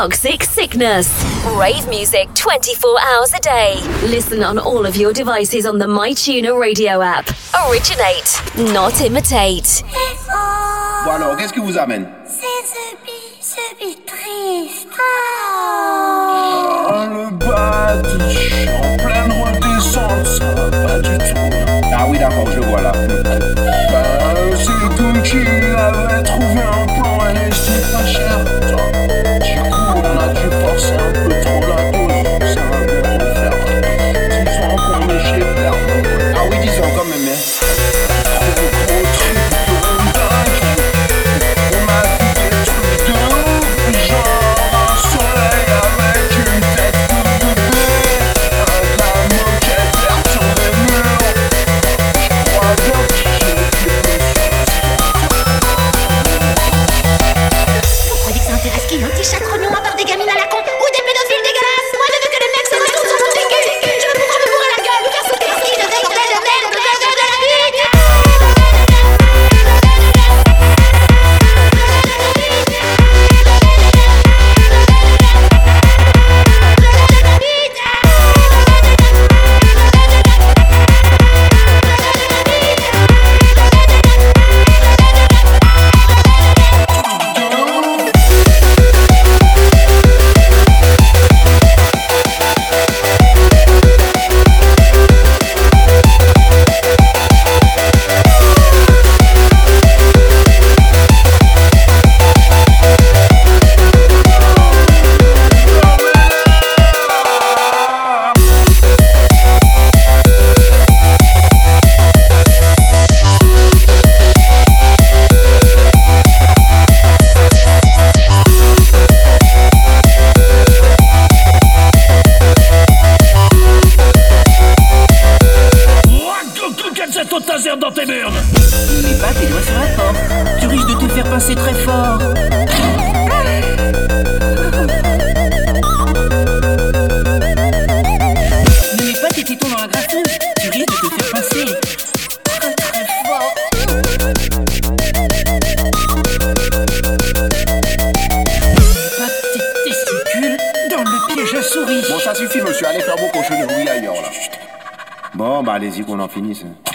Toxic Sickness. Rave music 24 hours a day. Listen on all of your devices on the MyTuner radio app. Originate, not imitate. Bon alors, qu'est-ce qui vous amène C'est triste. Ah, le bad, en pleine pas du tout. Ah oui, d'accord, je vois là. fini.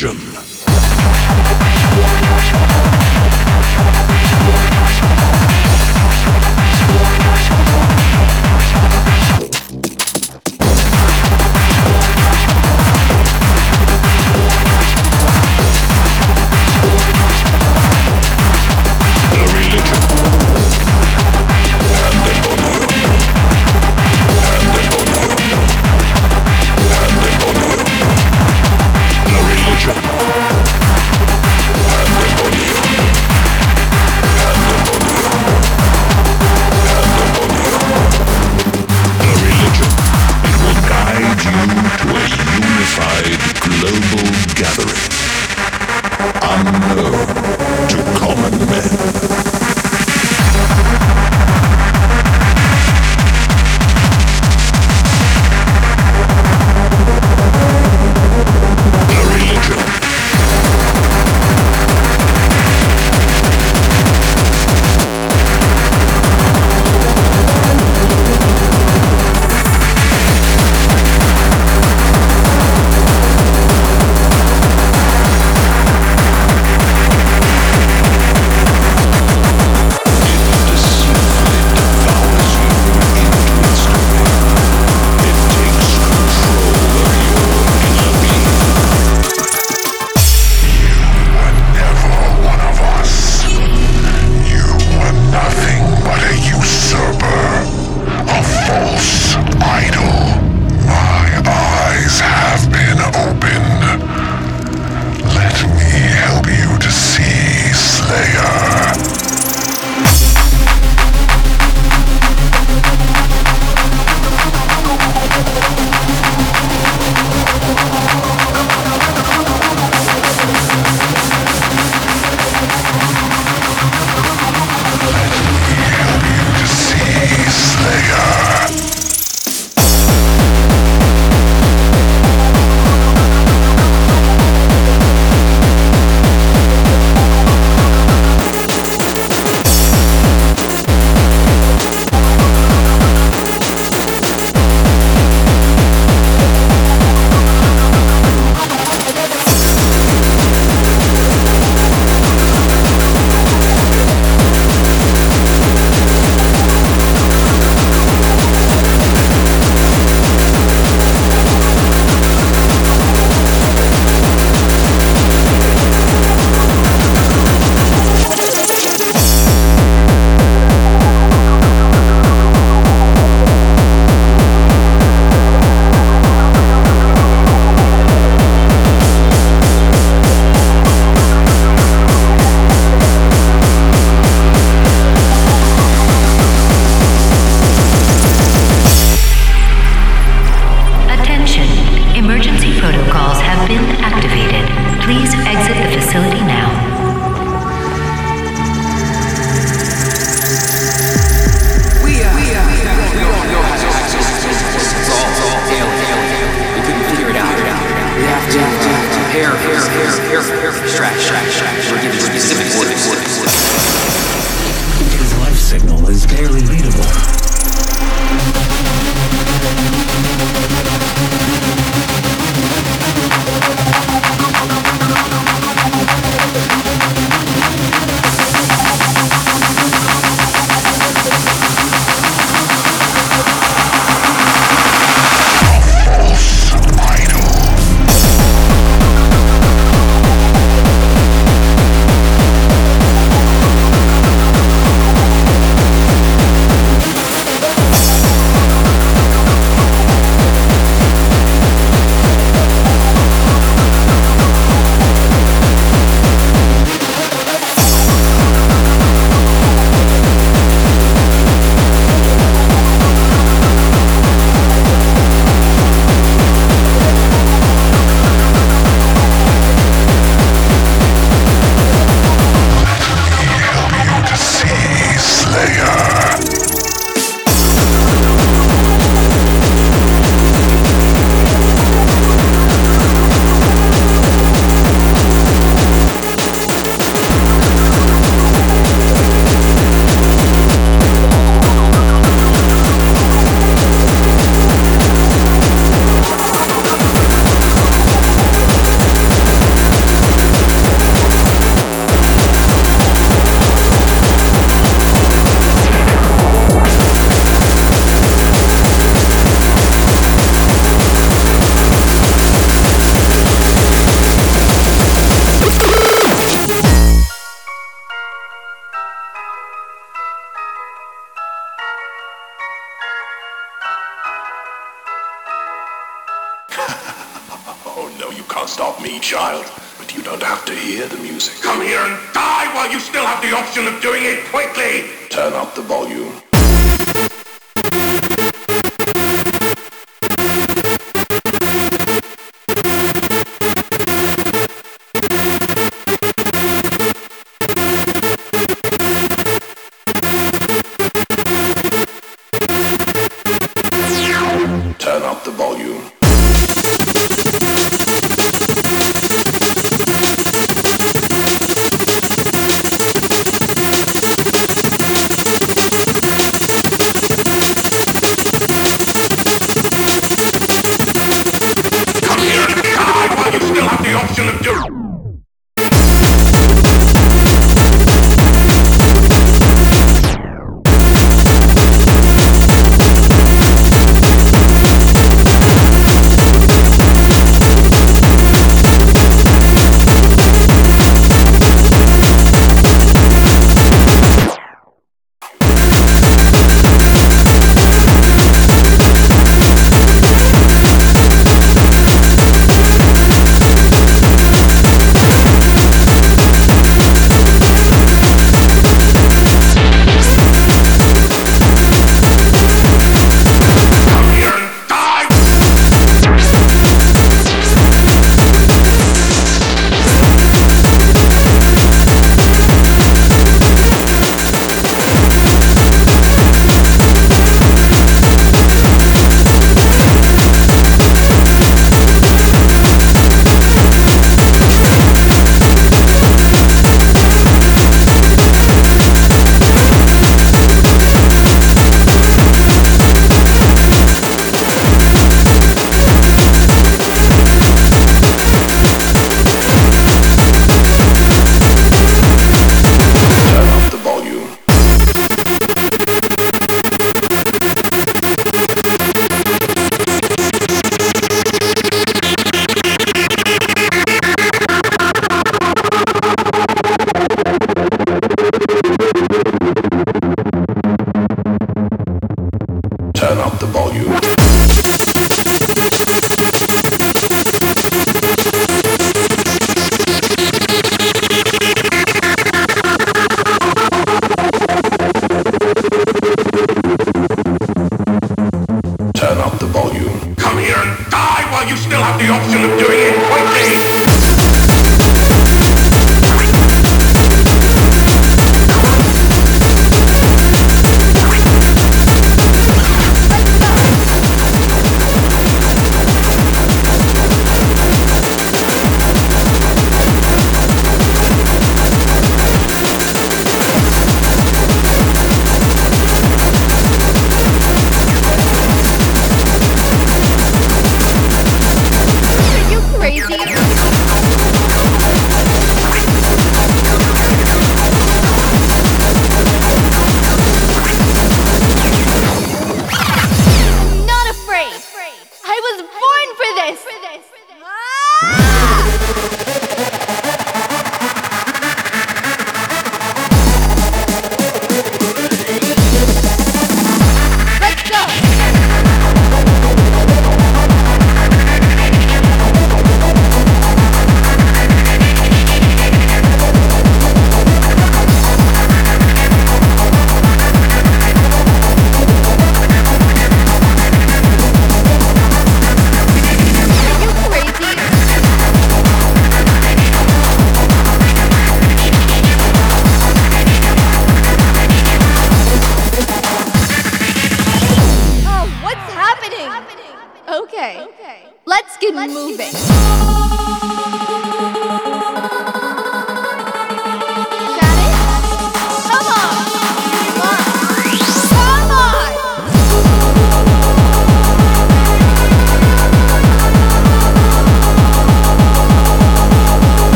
Religion.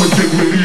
I'ma take me